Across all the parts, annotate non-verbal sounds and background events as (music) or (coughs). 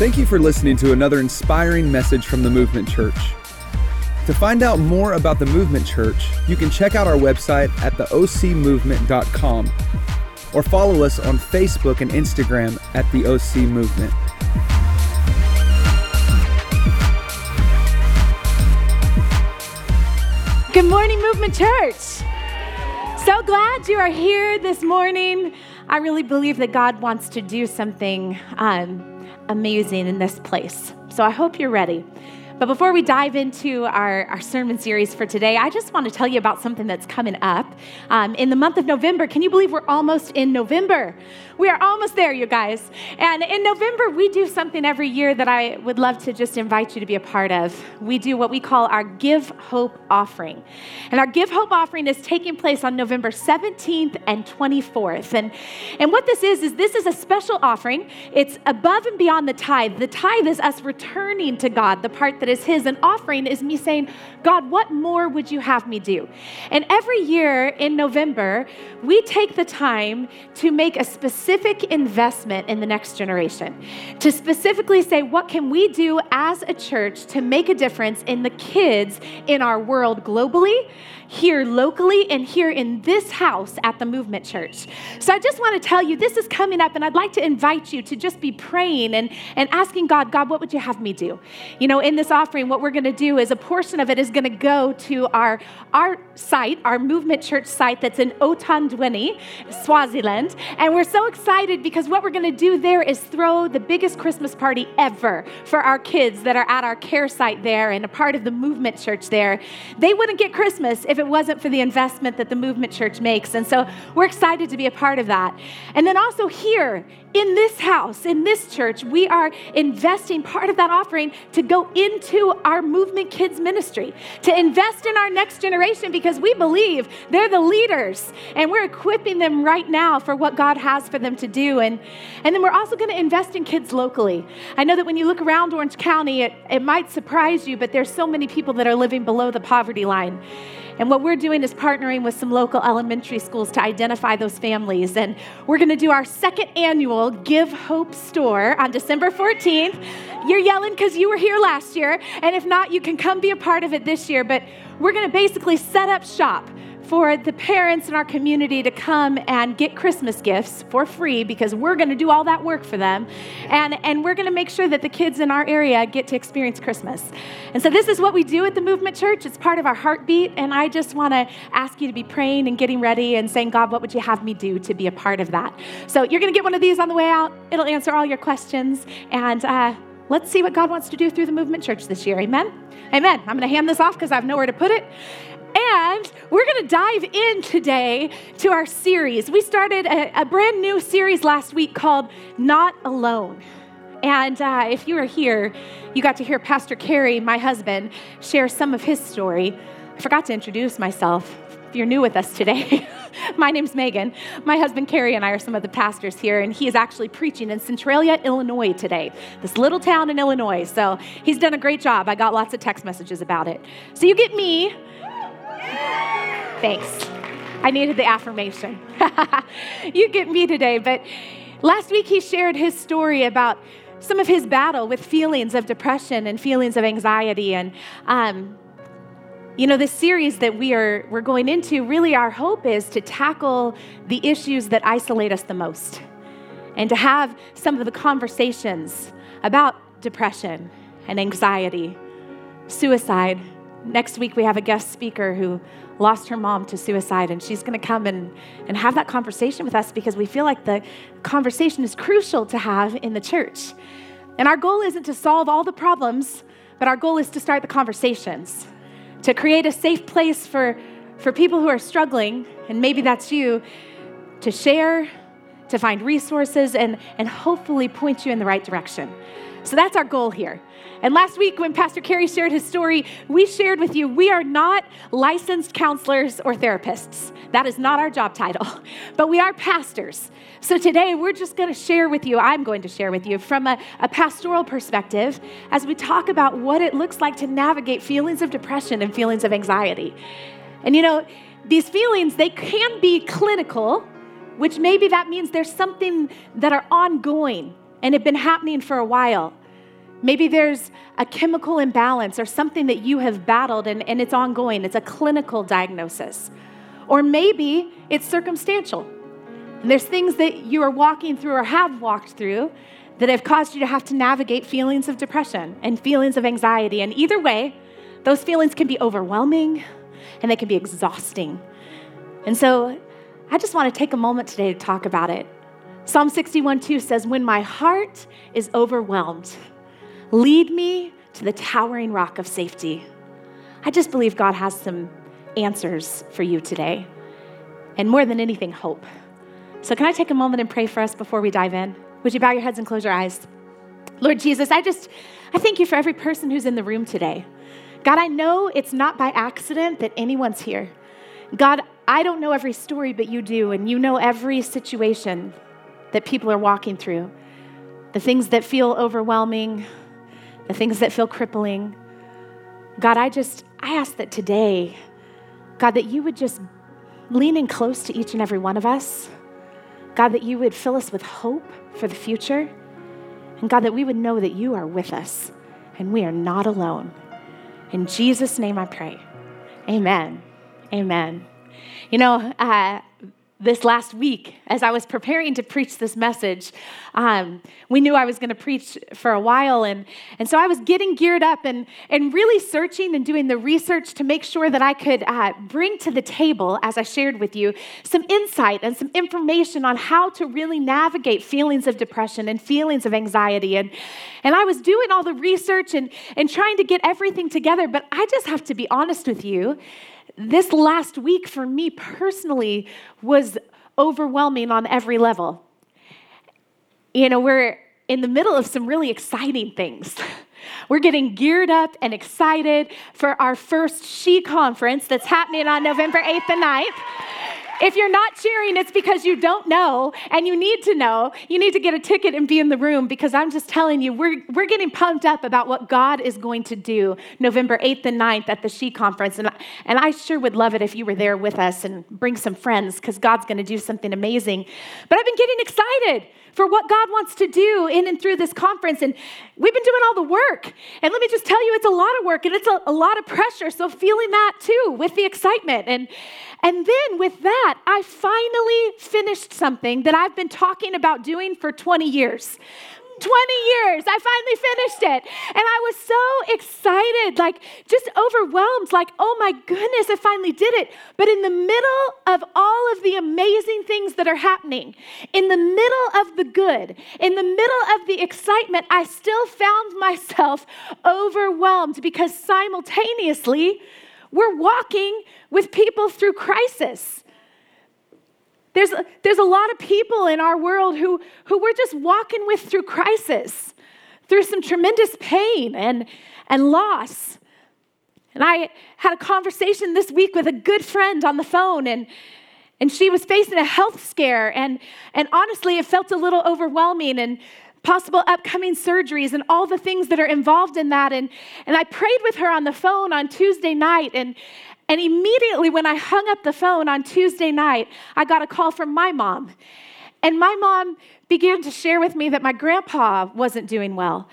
Thank you for listening to another inspiring message from the Movement Church. To find out more about the Movement Church, you can check out our website at theocmovement.com or follow us on Facebook and Instagram at the OC Movement. Good morning, Movement Church. So glad you are here this morning. I really believe that God wants to do something um, amazing in this place. So I hope you're ready. But before we dive into our, our sermon series for today, I just want to tell you about something that's coming up. Um, in the month of November, can you believe we're almost in November? We are almost there, you guys. And in November, we do something every year that I would love to just invite you to be a part of. We do what we call our Give Hope offering. And our Give Hope offering is taking place on November 17th and 24th. And, and what this is, is this is a special offering. It's above and beyond the tithe. The tithe is us returning to God, the part that is His. An offering is me saying, God, what more would you have me do? And every year in November, we take the time to make a specific investment in the next generation, to specifically say, what can we do as a church to make a difference in the kids in our world globally? here locally and here in this house at the Movement Church. So I just want to tell you this is coming up, and I'd like to invite you to just be praying and, and asking God, God, what would you have me do? You know, in this offering, what we're going to do is a portion of it is going to go to our, our site, our Movement Church site that's in Otandweni, Swaziland. And we're so excited because what we're going to do there is throw the biggest Christmas party ever for our kids that are at our care site there and a part of the Movement Church there. They wouldn't get Christmas if it wasn't for the investment that the Movement Church makes. And so we're excited to be a part of that. And then also here in this house, in this church, we are investing part of that offering to go into our Movement Kids ministry, to invest in our next generation because we believe they're the leaders and we're equipping them right now for what God has for them to do. And, and then we're also going to invest in kids locally. I know that when you look around Orange County, it, it might surprise you, but there's so many people that are living below the poverty line. And what we're doing is partnering with some local elementary schools to identify those families. And we're going to do our second annual Give Hope store on December 14th. You're yelling because you were here last year. And if not, you can come be a part of it this year. But we're going to basically set up shop for the parents in our community to come and get Christmas gifts for free because we're going to do all that work for them. And, and we're going to make sure that the kids in our area get to experience Christmas. And so, this is what we do at the Movement Church. It's part of our heartbeat. And I just want to ask you to be praying and getting ready and saying, God, what would you have me do to be a part of that? So, you're going to get one of these on the way out. It'll answer all your questions. And, uh, let's see what God wants to do through the Movement Church this year. Amen? Amen. I'm going to hand this off because I have nowhere to put it. And we're going to dive in today to our series. We started a, a, brand new series last week called Not Alone. And uh, if you were here, you got to hear Pastor Kerry, my husband, share some of his story. I forgot to introduce myself. If you're new with us today, (laughs) my name's Meghan. My husband Kerry and I are some of the pastors here, and he is actually preaching in Centralia, Illinois today, this little town in Illinois. So he's done a great job. I got lots of text messages about it. So you get me Thanks. I needed the affirmation. (laughs) you get me today, but last week he shared his story about some of his battle with feelings of depression and feelings of anxiety and um, you know this series that we are we're going into really our hope is to tackle the issues that isolate us the most and to have some of the conversations about depression and anxiety suicide next week we have a guest speaker who lost her mom to suicide, and she's going to come and, and have that conversation with us because we feel like the conversation is crucial to have in the church. And our goal isn't to solve all the problems, but our goal is to start the conversations, to create a safe place for, for people who are struggling, and maybe that's you, to share, to find resources, and, and hopefully point you in the right direction. So that's our goal here. And last week, when Pastor Kerry shared his story, we shared with you we are not licensed counselors or therapists. That is not our job title, (laughs) but we are pastors. So today, we're just going to share with you, I'm going to share with you from a, a pastoral perspective as we talk about what it looks like to navigate feelings of depression and feelings of anxiety. And you know, these feelings, they can be clinical, which maybe that means there's something that are ongoing and it's been happening for a while. Maybe there's a chemical imbalance or something that you have battled and, and it's ongoing. It's a clinical diagnosis. Or maybe it's circumstantial. And there's things that you are walking through or have walked through that have caused you to have to navigate feelings of depression and feelings of anxiety. And either way, those feelings can be overwhelming and they can be exhausting. And so I just want to take a moment today to talk about it. Psalm 61 2 says, When my heart is overwhelmed, lead me to the towering rock of safety. I just believe God has some answers for you today, and more than anything, hope. So, can I take a moment and pray for us before we dive in? Would you bow your heads and close your eyes? Lord Jesus, I just, I thank you for every person who's in the room today. God, I know it's not by accident that anyone's here. God, I don't know every story, but you do, and you know every situation that people are walking through the things that feel overwhelming, the things that feel crippling. God, I just, I ask that today, God, that you would just lean in close to each and every one of us. God, that you would fill us with hope for the future. And God, that we would know that you are with us and we are not alone. In Jesus' name I pray. Amen. Amen. You know, uh, this last week, as I was preparing to preach this message, um, we knew I was going to preach for a while. And, and so I was getting geared up and, and really searching and doing the research to make sure that I could uh, bring to the table, as I shared with you, some insight and some information on how to really navigate feelings of depression and feelings of anxiety. And, and I was doing all the research and, and trying to get everything together. But I just have to be honest with you this last week for me personally was overwhelming on every level. You know, we're in the middle of some really exciting things. (laughs) We're getting geared up and excited for our first She conference that's happening on November 8th and 9th. If you're not cheering, it's because you don't know and you need to know. You need to get a ticket and be in the room because I'm just telling you, we're, we're getting pumped up about what God is going to do November 8th and 9th at the She Conference. And, and I sure would love it if you were there with us and bring some friends because God's going to do something amazing. But I've been getting excited for what God wants to do in and through this conference. And we've been doing all the work. And let me just tell you, it's a lot of work and it's a, a lot of pressure. So feeling that too with the excitement. And, and then with that, I finally finished something that I've been talking about doing for 20 years. 20 years. I finally finished it. And I was so excited, like just overwhelmed, like, oh my goodness, I finally did it. But in the middle of all of the amazing things that are happening, in the middle of the good, in the middle of the excitement, I still found myself overwhelmed because simultaneously, we're walking with people through crisis. There's, there's a lot of people in our world who, who we're just walking with through crisis, through some tremendous pain and, and loss. And I had a conversation this week with a good friend on the phone, and, and she was facing a health scare. And, and honestly, it felt a little overwhelming and possible upcoming surgeries and all the things that are involved in that. And, and I prayed with her on the phone on Tuesday night, and, and immediately when I hung up the phone on Tuesday night, I got a call from my mom. And my mom began to share with me that my grandpa wasn't doing well.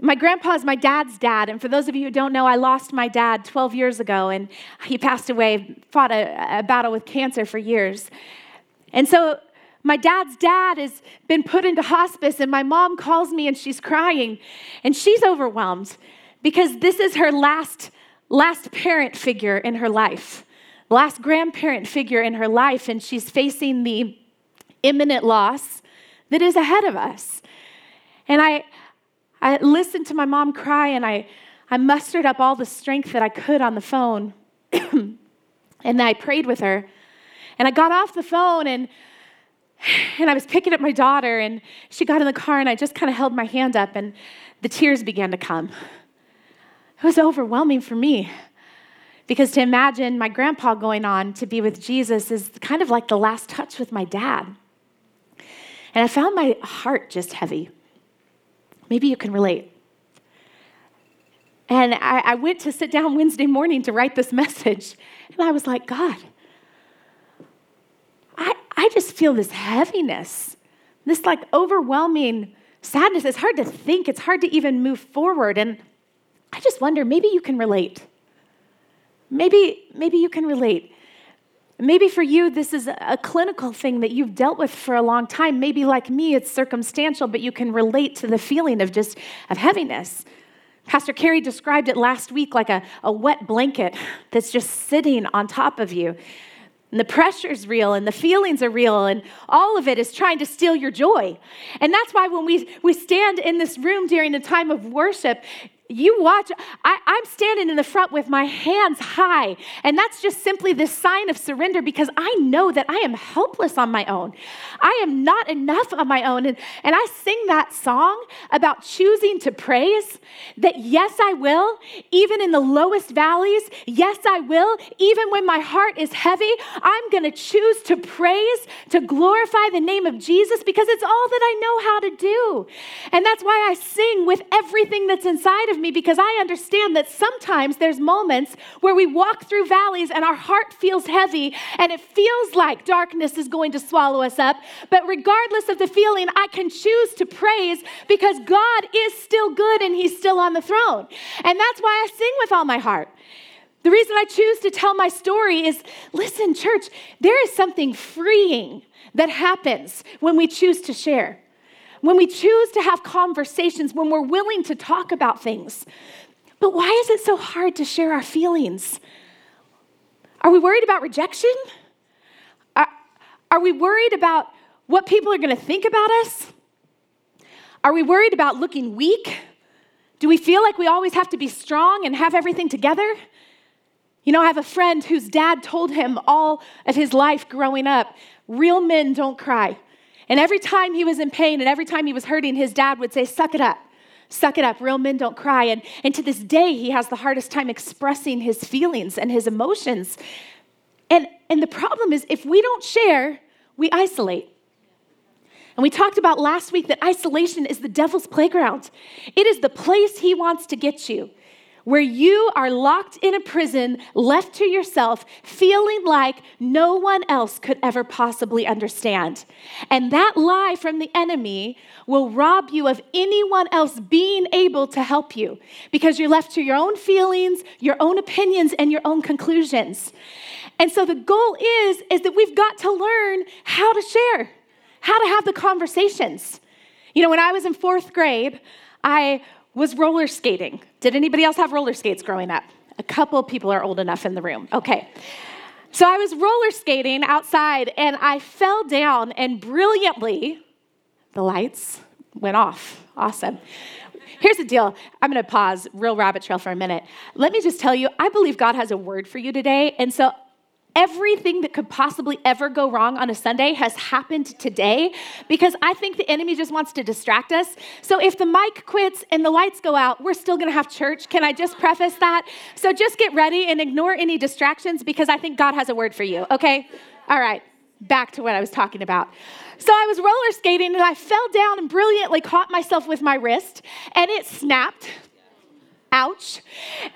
My grandpa is my dad's dad. And for those of you who don't know, I lost my dad 12 years ago, and he passed away, fought a, a battle with cancer for years. And so my dad's dad has been put into hospice, and my mom calls me and she's crying, and she's overwhelmed because this is her last last parent figure in her life, last grandparent figure in her life, and she's facing the imminent loss that is ahead of us. And I, I listened to my mom cry and I, I mustered up all the strength that I could on the phone. (clears throat) and I prayed with her. And I got off the phone and and I was picking up my daughter and she got in the car and I just kind of held my hand up and the tears began to come. It was overwhelming for me because to imagine my grandpa going on to be with Jesus is kind of like the last touch with my dad. And I found my heart just heavy. Maybe you can relate. And I, I, went to sit down Wednesday morning to write this message, and I was like, God, I, I just feel this heaviness, this like overwhelming sadness. It's hard to think, it's hard to even move forward. And I just wonder maybe you can relate. Maybe, maybe you can relate. Maybe for you, this is a clinical thing that you've dealt with for a long time. Maybe like me, it's circumstantial, but you can relate to the feeling of just of heaviness. Pastor Kerry described it last week like a, a wet blanket that's just sitting on top of you. And the pressure's real and the feelings are real, and all of it is trying to steal your joy. And that's why when we, we stand in this room during a time of worship, you watch, I, am standing in the front with my hands high. And that's just simply the sign of surrender because I know that I am helpless on my own. I am not enough on my own. And, and I sing that song about choosing to praise that yes, I will, even in the lowest valleys. Yes, I will, even when my heart is heavy. I'm going to choose to praise, to glorify the name of Jesus because it's all that I know how to do. And that's why I sing with everything that's inside of me me because I understand that sometimes there's moments where we walk through valleys and our heart feels heavy and it feels like darkness is going to swallow us up. But regardless of the feeling, I can choose to praise because God is still good and He's still on the throne. And that's why I sing with all my heart. The reason I choose to tell my story is listen, church, there is something freeing that happens when we choose to share when we choose to have conversations, when we're willing to talk about things. But why is it so hard to share our feelings? Are we worried about rejection? Are, are we worried about what people are going to think about us? Are we worried about looking weak? Do we feel like we always have to be strong and have everything together? You know, I have a friend whose dad told him all of his life growing up real men don't cry. And every time he was in pain and every time he was hurting, his dad would say, Suck it up. Suck it up. Real men don't cry. And, and to this day, he has the hardest time expressing his feelings and his emotions. And, and the problem is, if we don't share, we isolate. And we talked about last week that isolation is the devil's playground. It is the place he wants to get you where you are locked in a prison, left to yourself, feeling like no one else could ever possibly understand. And that lie from the enemy will rob you of anyone else being able to help you because you're left to your own feelings, your own opinions, and your own conclusions. And so the goal is, is that we've got to learn how to share, how to have the conversations. You know, when I was in fourth grade, I was roller skating. Did anybody else have roller skates growing up? A couple people are old enough in the room. Okay. So I was roller skating outside and I fell down, and brilliantly, the lights went off. Awesome. Here's the deal. I'm going to pause, real rabbit trail for a minute. Let me just tell you, I believe God has a word for you today. And so Everything that could possibly ever go wrong on a Sunday has happened today because I think the enemy just wants to distract us. So if the mic quits and the lights go out, we're still gonna have church. Can I just preface that? So just get ready and ignore any distractions because I think God has a word for you, okay? All right, back to what I was talking about. So I was roller skating and I fell down and brilliantly caught myself with my wrist and it snapped ouch.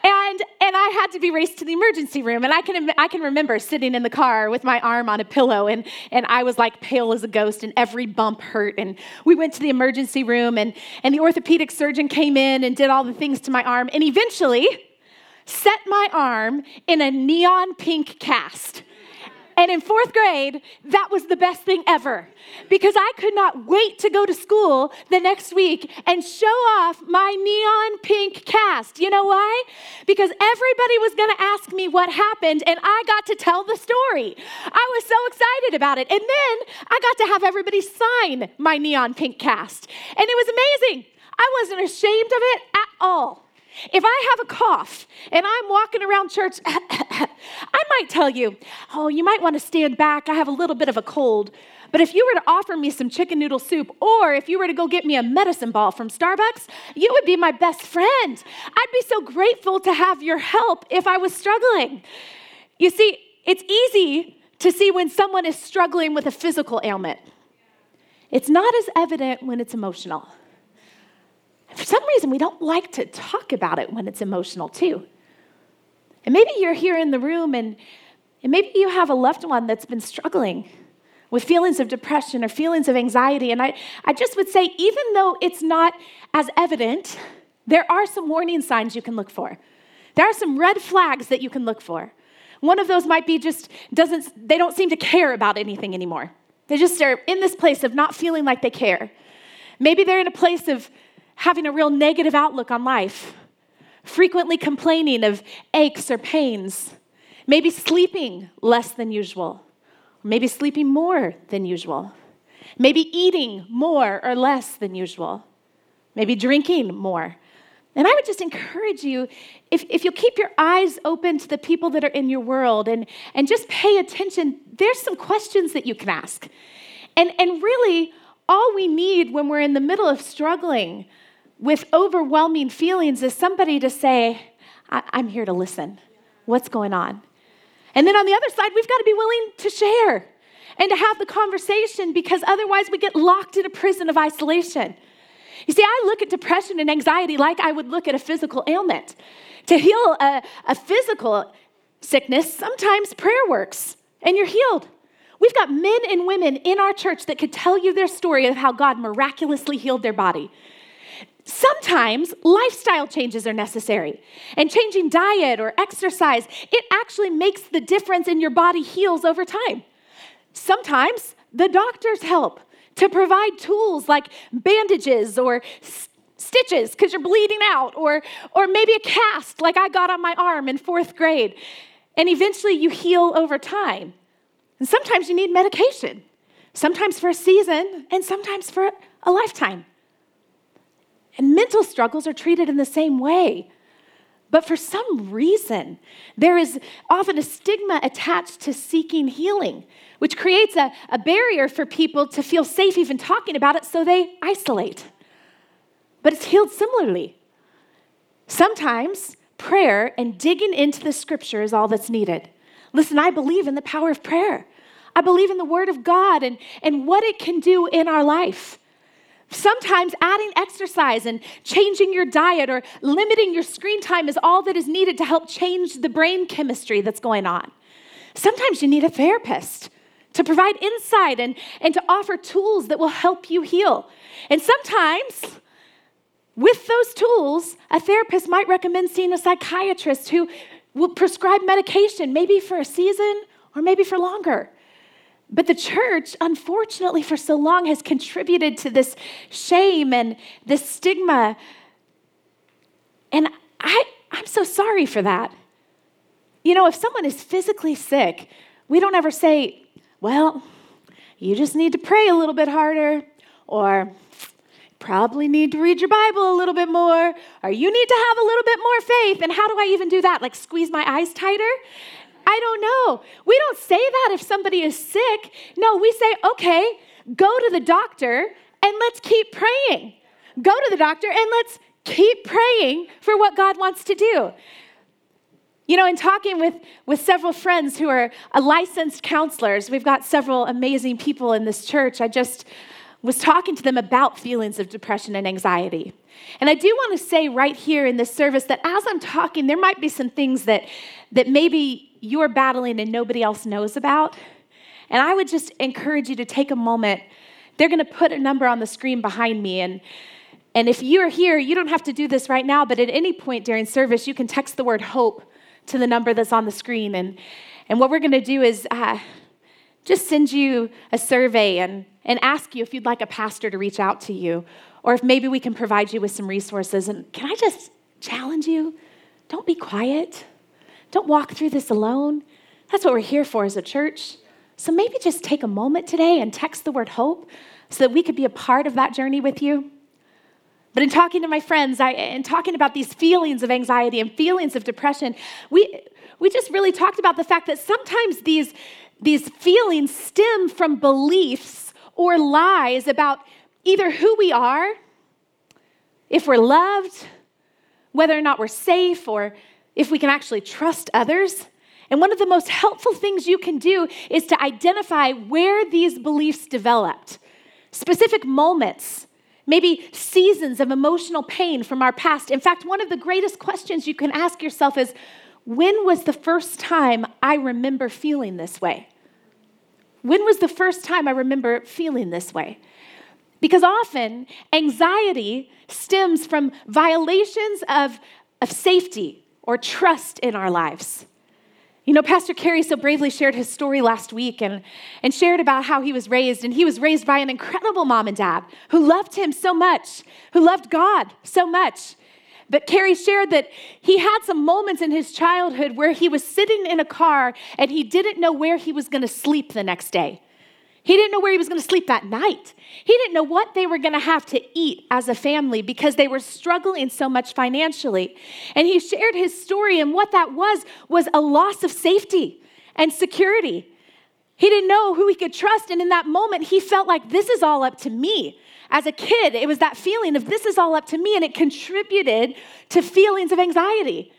And and i had to be raced to the emergency room. And i can i can remember sitting in the car with my arm on a pillow and and i was like pale as a ghost and every bump hurt. And we went to the emergency room and and the orthopedic surgeon came in and did all the things to my arm and eventually set my arm in a neon pink cast and in fourth grade, that was the best thing ever because I could not wait to go to school the next week and show off my neon pink cast. You know why? Because everybody was going to ask me what happened and I got to tell the story. I was so excited about it. And then I got to have everybody sign my neon pink cast. And it was amazing. I wasn't ashamed of it at all. If I have a cough and I'm walking around church, (coughs) I might tell you, oh, you might want to stand back. I have a little bit of a cold. But if you were to offer me some chicken noodle soup, or if you were to go get me a medicine ball from Starbucks, you would be my best friend. I'd be so grateful to have your help if I was struggling. You see, it's easy to see when someone is struggling with a physical ailment, it's not as evident when it's emotional for some reason, we don't like to talk about it when it's emotional, too. And maybe you're here in the room and, and maybe you have a loved one that's been struggling with feelings of depression or feelings of anxiety. And I, I just would say, even though it's not as evident, there are some warning signs you can look for. There are some red flags that you can look for. One of those might be just doesn't they don't seem to care about anything anymore. They just are in this place of not feeling like they care. Maybe they're in a place of having a real negative outlook on life, frequently complaining of aches or pains, maybe sleeping less than usual, maybe sleeping more than usual, maybe eating more or less than usual, maybe drinking more. And I would just encourage you, if, if you'll keep your eyes open to the people that are in your world and, and just pay attention, there's some questions that you can ask. And, and really, all we need when we're in the middle of struggling with overwhelming feelings is somebody to say, I'm here to listen. What's going on? And then on the other side, we've got to be willing to share and to have the conversation because otherwise we get locked in a prison of isolation. You see, I look at depression and anxiety like I would look at a physical ailment. To heal a, a physical sickness, sometimes prayer works and you're healed. We've got men and women in our church that could tell you their story of how God miraculously healed their body. Sometimes lifestyle changes are necessary, and changing diet or exercise, it actually makes the difference in your body heals over time. Sometimes the doctors help to provide tools like bandages or stitches because you're bleeding out, or, or maybe a cast like I got on my arm in fourth grade. And eventually you heal over time. And sometimes you need medication, sometimes for a season, and sometimes for a lifetime. And mental struggles are treated in the same way. But for some reason, there is often a stigma attached to seeking healing, which creates a, a barrier for people to feel safe even talking about it, so they isolate. But it's healed similarly. Sometimes prayer and digging into the scripture is all that's needed. Listen, I believe in the power of prayer. I believe in the word of God and, and what it can do in our life. Sometimes adding exercise and changing your diet or limiting your screen time is all that is needed to help change the brain chemistry that's going on. Sometimes you need a therapist to provide insight and, and to offer tools that will help you heal. And sometimes, with those tools, a therapist might recommend seeing a psychiatrist who will prescribe medication, maybe for a season or maybe for longer. But the church, unfortunately, for so long has contributed to this shame and this stigma. And I, I'm so sorry for that. You know, if someone is physically sick, we don't ever say, well, you just need to pray a little bit harder, or probably need to read your Bible a little bit more, or you need to have a little bit more faith. And how do I even do that? Like squeeze my eyes tighter? I don't know. We don't say that if somebody is sick. No, we say, okay, go to the doctor and let's keep praying. Go to the doctor and let's keep praying for what God wants to do. You know, in talking with, with several friends who are licensed counselors, we've got several amazing people in this church. I just was talking to them about feelings of depression and anxiety. And I do want to say right here in this service that as I'm talking, there might be some things that, that maybe you're battling and nobody else knows about. And I would just encourage you to take a moment. They're going to put a number on the screen behind me. And, and if you're here, you don't have to do this right now, but at any point during service, you can text the word hope to the number that's on the screen. And, and what we're going to do is uh, just send you a survey and, and ask you if you'd like a pastor to reach out to you, or if maybe we can provide you with some resources. And can I just challenge you? Don't be quiet. Don't walk through this alone. That's what we're here for as a church. So maybe just take a moment today and text the word hope so that we could be a part of that journey with you. But in talking to my friends, I, and talking about these feelings of anxiety and feelings of depression, we, we just really talked about the fact that sometimes these, these feelings stem from beliefs or lies about either who we are, if we're loved, whether or not we're safe, or if we can actually trust others. And one of the most helpful things you can do is to identify where these beliefs developed, specific moments, maybe seasons of emotional pain from our past. In fact, one of the greatest questions you can ask yourself is when was the first time I remember feeling this way? When was the first time I remember feeling this way? Because often anxiety stems from violations of, of safety or trust in our lives. You know, Pastor Kerry so bravely shared his story last week and, and shared about how he was raised. And he was raised by an incredible mom and dad who loved him so much, who loved God so much. But Kerry shared that he had some moments in his childhood where he was sitting in a car and he didn't know where he was going to sleep the next day. He didn't know where he was going to sleep that night. He didn't know what they were going to have to eat as a family because they were struggling so much financially. And he shared his story, and what that was was a loss of safety and security. He didn't know who he could trust. And in that moment, he felt like this is all up to me. As a kid, it was that feeling of this is all up to me, and it contributed to feelings of anxiety.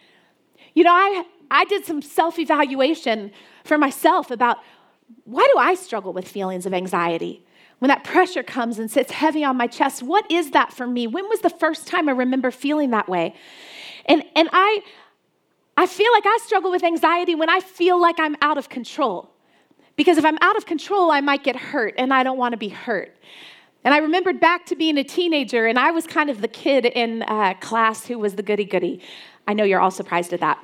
You know, I, I did some self evaluation for myself about why do I struggle with feelings of anxiety? When that pressure comes and sits heavy on my chest, what is that for me? When was the first time I remember feeling that way? And, and I, I feel like I struggle with anxiety when I feel like I'm out of control. Because if I'm out of control, I might get hurt, and I don't want to be hurt. And I remembered back to being a teenager, and I was kind of the kid in uh, class who was the goody goody. I know you're all surprised at that.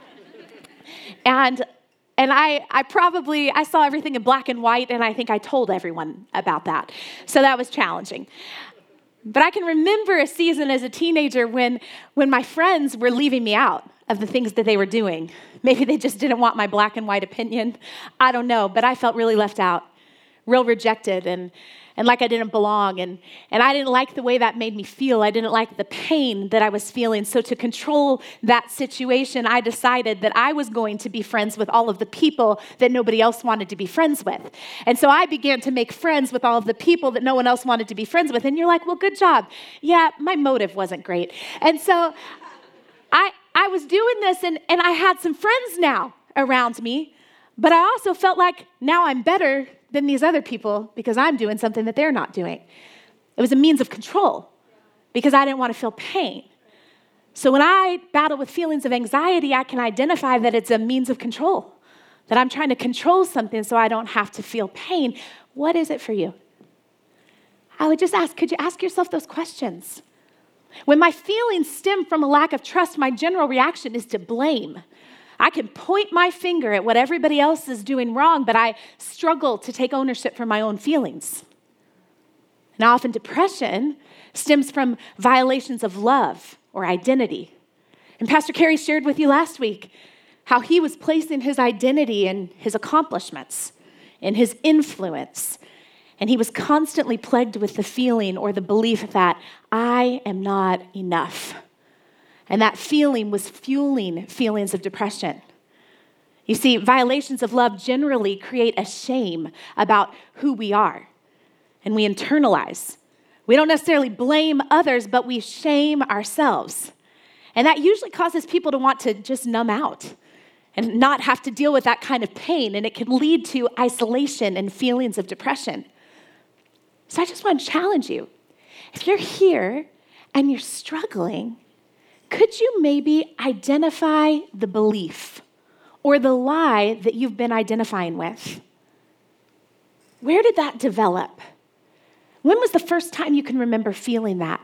And and I, I probably i saw everything in black and white and i think i told everyone about that so that was challenging but i can remember a season as a teenager when when my friends were leaving me out of the things that they were doing maybe they just didn't want my black and white opinion i don't know but i felt really left out real rejected and and like I didn't belong. And, and I didn't like the way that made me feel. I didn't like the pain that I was feeling. So, to control that situation, I decided that I was going to be friends with all of the people that nobody else wanted to be friends with. And so I began to make friends with all of the people that no one else wanted to be friends with. And you're like, well, good job. Yeah, my motive wasn't great. And so I, was doing this, and, and I had some friends now around me. But I also felt like now I'm better than these other people because I'm doing something that they're not doing. It was a means of control because I didn't want to feel pain. So when I battle with feelings of anxiety, I can identify that it's a means of control, that I'm trying to control something so I don't have to feel pain. What is it for you? I would just ask, could you ask yourself those questions? When my feelings stem from a lack of trust, my general reaction is to blame. I can point my finger at what everybody else is doing wrong, but I struggle to take ownership for my own feelings. And often depression stems from violations of love or identity. And Pastor Kerry shared with you last week how he was placing his identity in his accomplishments, in his influence. And he was constantly plagued with the feeling or the belief that I am not enough. And that feeling was fueling feelings of depression. You see, violations of love generally create a shame about who we are, and we internalize. We don't necessarily blame others, but we shame ourselves. And that usually causes people to want to just numb out and not have to deal with that kind of pain, and it can lead to isolation and feelings of depression. So I just want to challenge you. If you're here and you're struggling, could you maybe identify the belief or the lie that you've been identifying with? Where did that develop? When was the first time you can remember feeling that?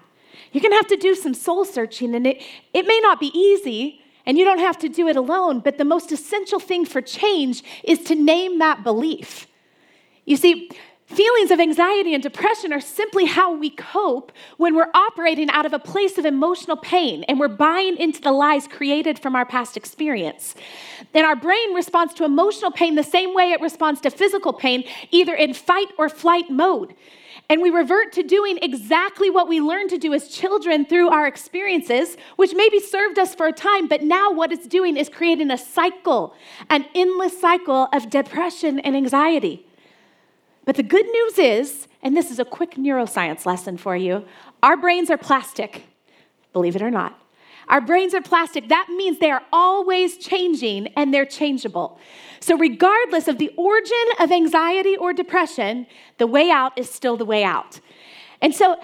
You're gonna have to do some soul searching, and it, it may not be easy, and you don't have to do it alone, but the most essential thing for change is to name that belief. You see, Feelings of anxiety and depression are simply how we cope when we're operating out of a place of emotional pain and we're buying into the lies created from our past experience. And our brain responds to emotional pain the same way it responds to physical pain, either in fight or flight mode. And we revert to doing exactly what we learned to do as children through our experiences, which maybe served us for a time, but now what it's doing is creating a cycle, an endless cycle of depression and anxiety. But the good news is, and this is a quick neuroscience lesson for you our brains are plastic, believe it or not. Our brains are plastic. That means they are always changing and they're changeable. So, regardless of the origin of anxiety or depression, the way out is still the way out. And so,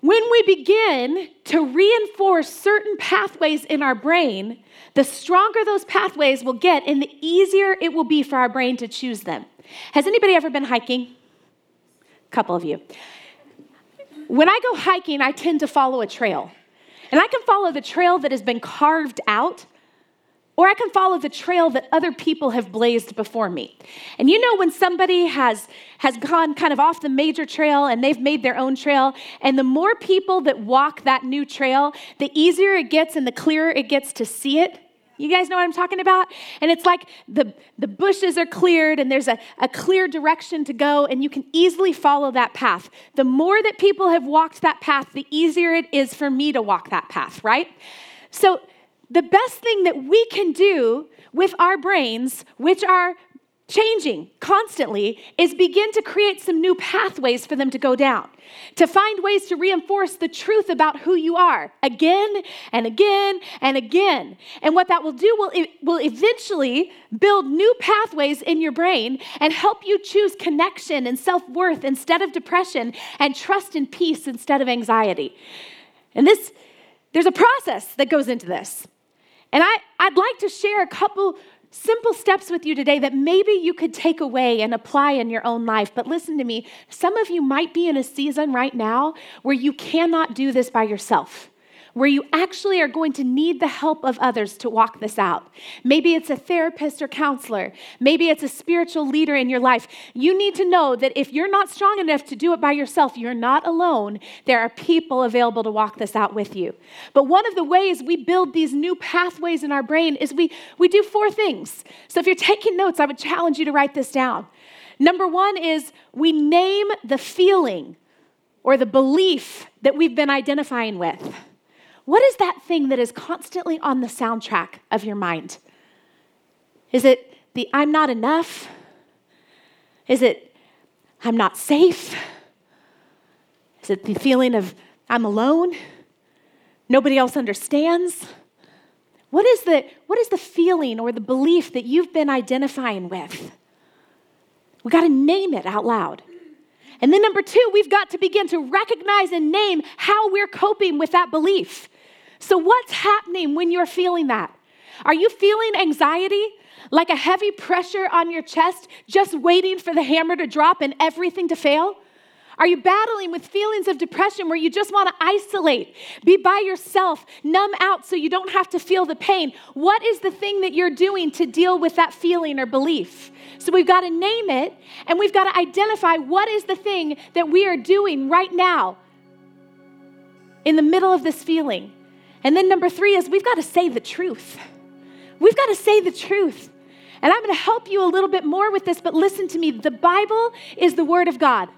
when we begin to reinforce certain pathways in our brain, the stronger those pathways will get and the easier it will be for our brain to choose them. Has anybody ever been hiking? Couple of you. When I go hiking, I tend to follow a trail. And I can follow the trail that has been carved out or I can follow the trail that other people have blazed before me. And you know when somebody has has gone kind of off the major trail and they've made their own trail, and the more people that walk that new trail, the easier it gets and the clearer it gets to see it. You guys know what I'm talking about? And it's like the, the bushes are cleared and there's a, a clear direction to go, and you can easily follow that path. The more that people have walked that path, the easier it is for me to walk that path, right? So the best thing that we can do with our brains, which are changing constantly, is begin to create some new pathways for them to go down, to find ways to reinforce the truth about who you are again and again and again. And what that will do will, will eventually build new pathways in your brain and help you choose connection and self worth instead of depression and trust and peace instead of anxiety. And this, there's a process that goes into this. And I, I'd like to share a couple simple steps with you today that maybe you could take away and apply in your own life. But listen to me, some of you might be in a season right now where you cannot do this by yourself where you actually are going to need the help of others to walk this out. Maybe it's a therapist or counselor. Maybe it's a spiritual leader in your life. You need to know that if you're not strong enough to do it by yourself, you're not alone. There are people available to walk this out with you. But one of the ways we build these new pathways in our brain is we, we do four things. So if you're taking notes, I would challenge you to write this down. Number one is we name the feeling or the belief that we've been identifying with. What is that thing that is constantly on the soundtrack of your mind? Is it the I'm not enough? Is it I'm not safe? Is it the feeling of I'm alone? Nobody else understands? What is the, what is the feeling or the belief that you've been identifying with? We got to name it out loud. And then, number two, we've got to begin to recognize and name how we're coping with that belief. So, what's happening when you're feeling that? Are you feeling anxiety? Like a heavy pressure on your chest, just waiting for the hammer to drop and everything to fail? Are you battling with feelings of depression where you just want to isolate, be by yourself, numb out so you don't have to feel the pain? What is the thing that you're doing to deal with that feeling or belief? So we've got to name it and we've got to identify what is the thing that we are doing right now in the middle of this feeling. And then number three is we've got to say the truth. We've got to say the truth. And I'm going to help you a little bit more with this, but listen to me. The Bible is the Word of God.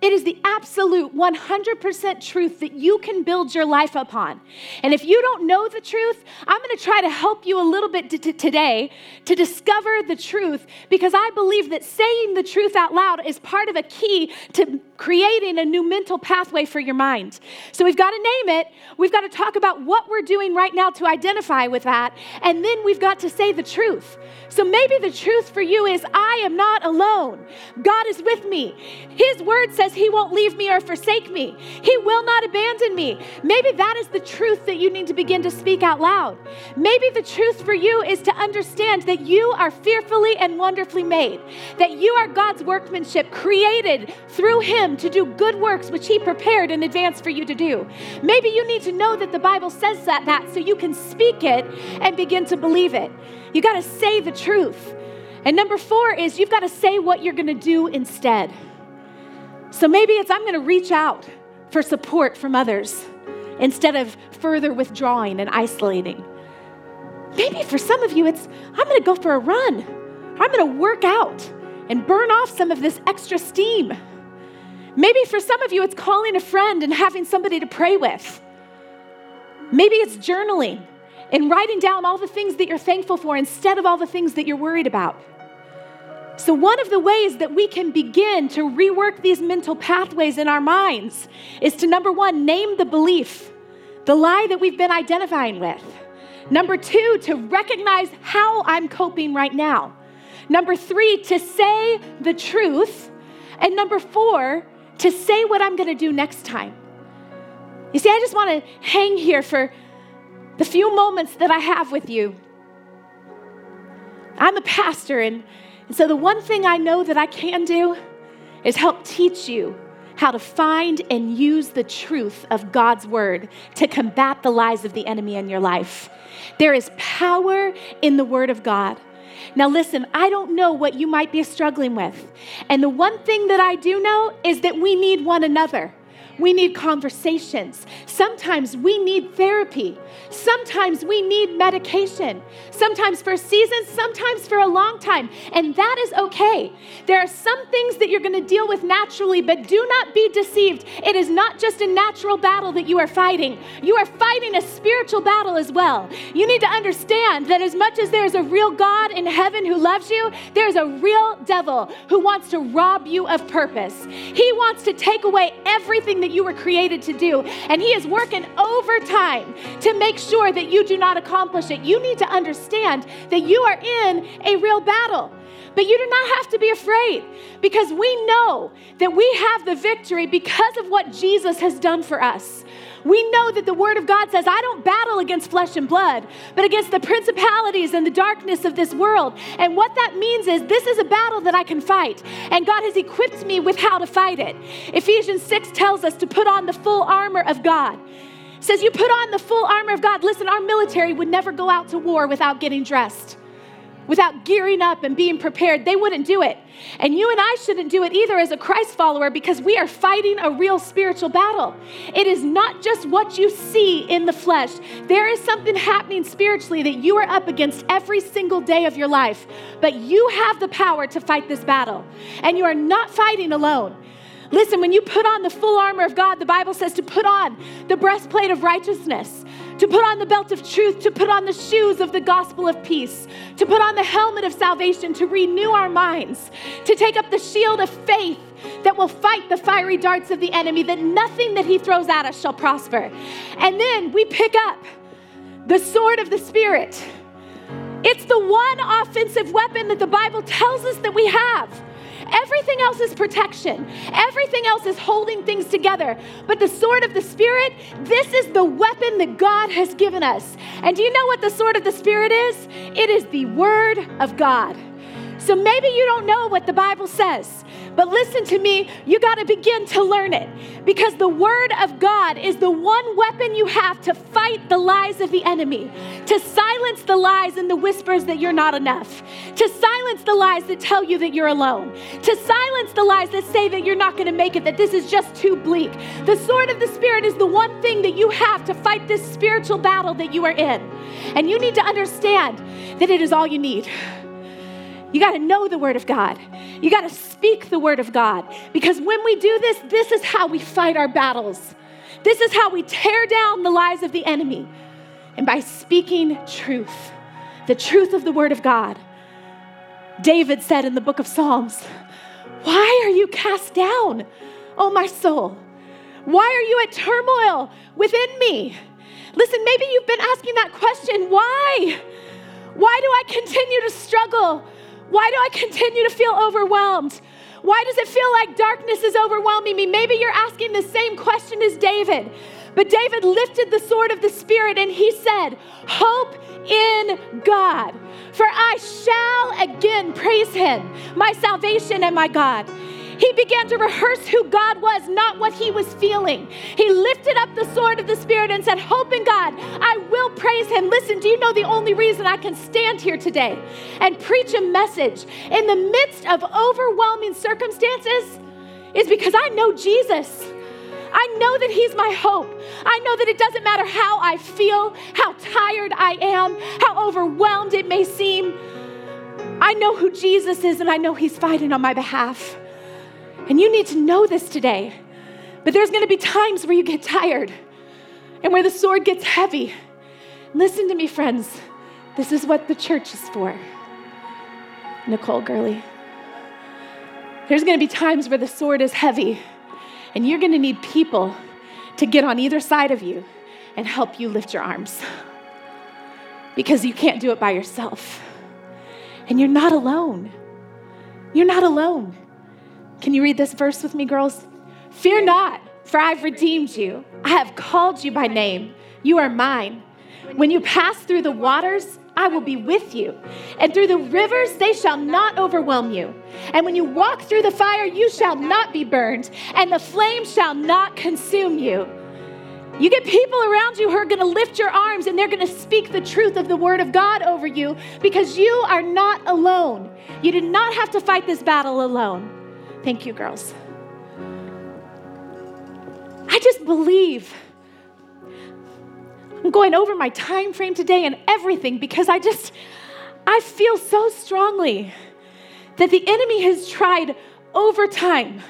It is the absolute 100% truth that you can build your life upon. And if you don't know the truth, I'm going to try to help you a little bit t- t- today to discover the truth because I believe that saying the truth out loud is part of a key to creating a new mental pathway for your mind. So we've got to name it. We've got to talk about what we're doing right now to identify with that. And then we've got to say the truth. So maybe the truth for you is I am not alone. God is with me. His word says he won't leave me or forsake me. He will not abandon me. Maybe that is the truth that you need to begin to speak out loud. Maybe the truth for you is to understand that you are fearfully and wonderfully made, that you are God's workmanship created through him to do good works which he prepared in advance for you to do. Maybe you need to know that the Bible says that, that so you can speak it and begin to believe it. You got to say the truth. And number four is you've got to say what you're going to do instead. So maybe it's I'm going to reach out for support from others instead of further withdrawing and isolating. Maybe for some of you, it's I'm going to go for a run. I'm going to work out and burn off some of this extra steam. Maybe for some of you, it's calling a friend and having somebody to pray with. Maybe it's journaling and writing down all the things that you're thankful for instead of all the things that you're worried about. So, one of the ways that we can begin to rework these mental pathways in our minds is to number one, name the belief, the lie that we've been identifying with. Number two, to recognize how I'm coping right now. Number three, to say the truth. And number four, to say what I'm going to do next time. You see, I just want to hang here for the few moments that I have with you. I'm a pastor, and so, the one thing I know that I can do is help teach you how to find and use the truth of God's word to combat the lies of the enemy in your life. There is power in the word of God. Now, listen, I don't know what you might be struggling with. And the one thing that I do know is that we need one another. We need conversations. Sometimes we need therapy. Sometimes we need medication. Sometimes for a season, sometimes for a long time. And that is okay. There are some things that you're going to deal with naturally, but do not be deceived. It is not just a natural battle that you are fighting, you are fighting a spiritual battle as well. You need to understand that as much as there's a real God in heaven who loves you, there's a real devil who wants to rob you of purpose. He wants to take away everything that you were created to do. And He is working overtime to make sure that you do not accomplish it. You need to understand that you are in a real battle. But you do not have to be afraid because we know that we have the victory because of what Jesus has done for us. We know that the Word of God says, I don't battle against flesh and blood, but against the principalities and the darkness of this world. And what that means is this is a battle that I can fight, and God has equipped me with how to fight it. Ephesians 6 tells us to put on the full armor of God. Says, You put on the full armor of God. Listen, our military would never go out to war without getting dressed without gearing up and being prepared, they wouldn't do it. And you and I shouldn't do it either as a Christ follower because we are fighting a real spiritual battle. It is not just what you see in the flesh, there is something happening spiritually that you are up against every single day of your life. But you have the power to fight this battle, and you are not fighting alone. Listen, when you put on the full armor of God, the Bible says to put on the breastplate of righteousness to put on the belt of truth, to put on the shoes of the gospel of peace, to put on the helmet of salvation, to renew our minds, to take up the shield of faith that will fight the fiery darts of the enemy, that nothing that he throws at us shall prosper. And then we pick up the sword of the Spirit. It's the one offensive weapon that the Bible tells us that we have. Everything else is protection, everything else is holding things together. But the sword of the Spirit, this is the weapon that God has given us. And do you know what the sword of the Spirit is? It is the Word of God. So maybe you don't know what the Bible says, but listen to me, you got to begin to learn it because the Word of God is the one weapon you have to fight the lies of the enemy, to silence the lies and the whispers that you're not enough, to silence the lies that tell you that you're alone, to silence the lies that say that you're not going to make it, that this is just too bleak. The sword of the Spirit is the one thing that you have to fight this spiritual battle that you are in. And you need to understand that it is all you need. You got to know the Word of God. You got to speak the Word of God. Because when we do this, this is how we fight our battles. This is how we tear down the lies of the enemy. And by speaking truth, the truth of the Word of God. David said in the book of Psalms, Why are you cast down, oh my soul? Why are you at turmoil within me? Listen, maybe you've been asking that question why? Why do I continue to struggle? Why do I continue to feel overwhelmed? Why does it feel like darkness is overwhelming me? Maybe you're asking the same question as David. But David lifted the sword of the Spirit and he said, Hope in God, for I shall again praise him, my salvation and my God. He began to rehearse who God was, not what he was feeling. He lifted up the sword of the Spirit and said, Hope in God, I will praise him. Listen, do you know the only reason I can stand here today and preach a message in the midst of overwhelming circumstances is because I know Jesus. I know that He's my hope. I know that it doesn't matter how I feel, how tired I am, how overwhelmed it may seem. I know who Jesus is and I know He's fighting on my behalf. And you need to know this today. But there's going to be times where you get tired and where the sword gets heavy. Listen to me, friends. This is what the church is for. Nicole Gurley. There's going to be times where the sword is heavy, and you're going to need people to get on either side of you and help you lift your arms because you can't do it by yourself. And you're not alone. You're not alone. Can you read this verse with me, girls? Fear not, for I've redeemed you. I have called you by name. You are mine. When you pass through the waters, I will be with you. And through the rivers, they shall not overwhelm you. And when you walk through the fire, you shall not be burned, and the flame shall not consume you. You get people around you who are going to lift your arms and they're going to speak the truth of the Word of God over you because you are not alone. You did not have to fight this battle alone. Thank you, girls. I just believe. I'm going over my time frame today and everything because I just, I feel so strongly that the enemy has tried over time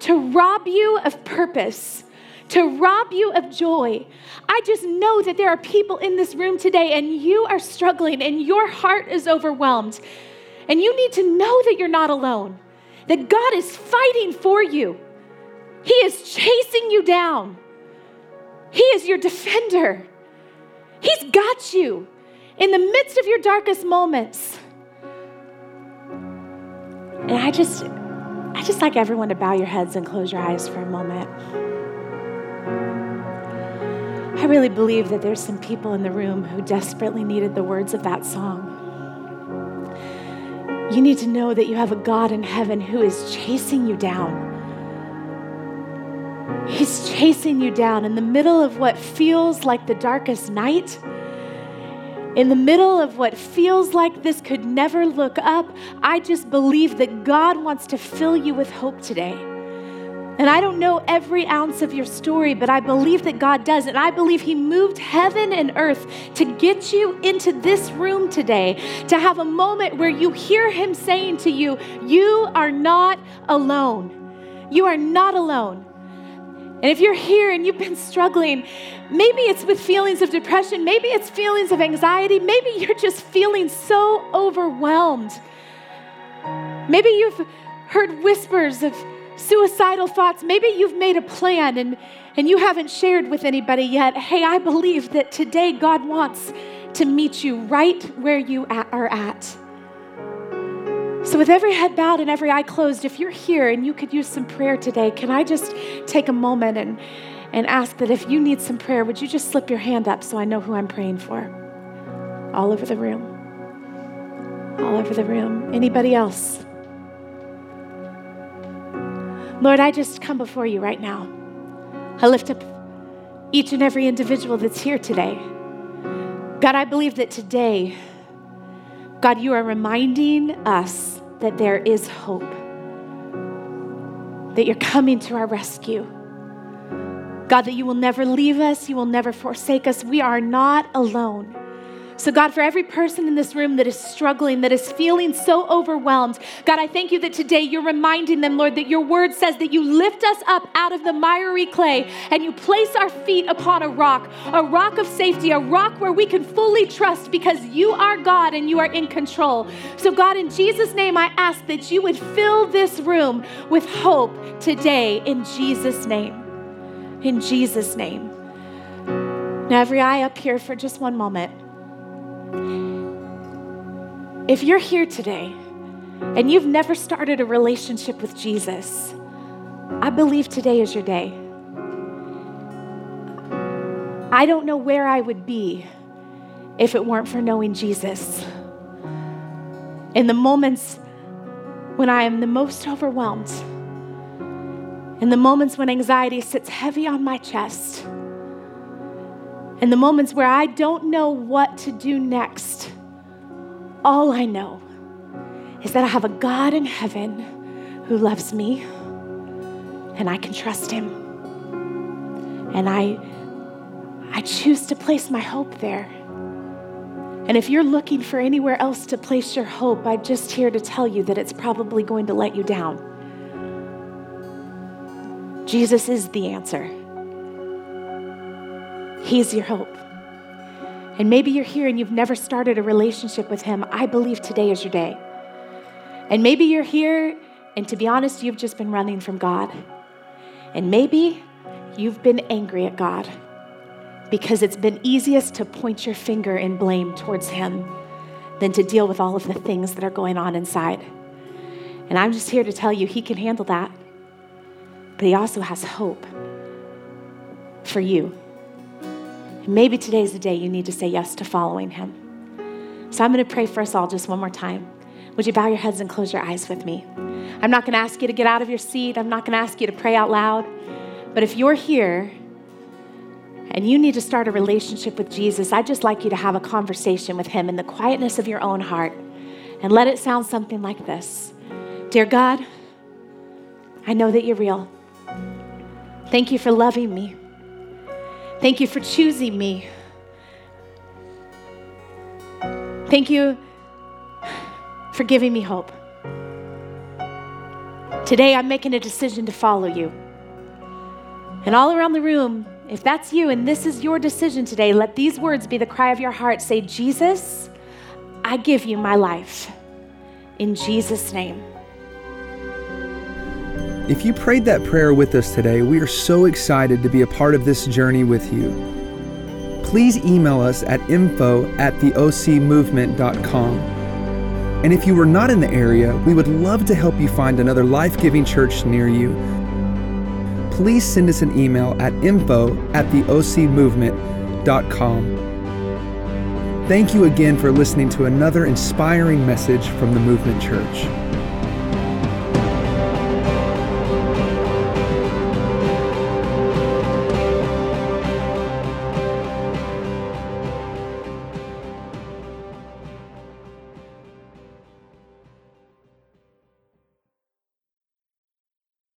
to rob you of purpose to rob you of joy. I just know that there are people in this room today and you are struggling and your heart is overwhelmed. And you need to know that you're not alone, that God is fighting for you. He is chasing you down, He is your defender. He's got you in the midst of your darkest moments. And I just, I just like everyone to bow your heads and close your eyes for a moment. I really believe that there's some people in the room who desperately needed the words of that song. You need to know that you have a God in heaven who is chasing you down. He's chasing you down in the middle of what feels like the darkest night. In the middle of what feels like this could never look up, I just believe that God wants to fill you with hope today. And I don't know every ounce of your story, but I believe that God does. And I believe He moved heaven and earth to get you into this room today, to have a moment where you hear Him saying to you, You are not alone. You are not alone. And if you're here and you've been struggling, maybe it's with feelings of depression, maybe it's feelings of anxiety, maybe you're just feeling so overwhelmed. Maybe you've heard whispers of suicidal thoughts. Maybe you've made a plan and, and you haven't shared with anybody yet. Hey, I believe that today God wants to meet you right where you at, are at. So, with every head bowed and every eye closed, if you're here and you could use some prayer today, can I just take a moment and, and ask that if you need some prayer, would you just slip your hand up so I know who I'm praying for? All over the room. All over the room. Anybody else? Lord, I just come before you right now. I lift up each and every individual that's here today. God, I believe that today, God, you are reminding us that there is hope, that you're coming to our rescue. God, that you will never leave us, you will never forsake us. We are not alone. So, God, for every person in this room that is struggling, that is feeling so overwhelmed, God, I thank you that today you're reminding them, Lord, that your word says that you lift us up out of the miry clay and you place our feet upon a rock, a rock of safety, a rock where we can fully trust because you are God and you are in control. So, God, in Jesus' name, I ask that you would fill this room with hope today in Jesus' name. In Jesus' name. Now, every eye up here for just one moment. If you're here today and you've never started a relationship with Jesus, I believe today is your day. I don't know where I would be if it weren't for knowing Jesus. In the moments when I am the most overwhelmed, in the moments when anxiety sits heavy on my chest, in the moments where I don't know what to do next, all I know is that I have a God in heaven who loves me and I can trust him. And I, I choose to place my hope there. And if you're looking for anywhere else to place your hope, I'm just here to tell you that it's probably going to let you down. Jesus is the answer. He's your hope. And maybe you're here and you've never started a relationship with Him. I believe today is your day. And maybe you're here, and to be honest, you've just been running from God. And maybe you've been angry at God because it's been easiest to point your finger in blame towards Him than to deal with all of the things that are going on inside. And I'm just here to tell you, He can handle that. But He also has hope for you. Maybe today's the day you need to say yes to following him. So I'm going to pray for us all just one more time. Would you bow your heads and close your eyes with me? I'm not going to ask you to get out of your seat. I'm not going to ask you to pray out loud. But if you're here and you need to start a relationship with Jesus, I'd just like you to have a conversation with Him in the quietness of your own heart and let it sound something like this Dear God, I know that you're real. Thank you for loving me. Thank you for choosing me. Thank you for giving me hope. Today, I'm making a decision to follow you. And all around the room, if that's you and this is your decision today, let these words be the cry of your heart. Say, Jesus, I give you my life. In Jesus' name. If you prayed that prayer with us today, we are so excited to be a part of this journey with you. Please email us at info at theocmovement.com. And if you were not in the area, we would love to help you find another life giving church near you. Please send us an email at info at theocmovement.com. Thank you again for listening to another inspiring message from the Movement Church.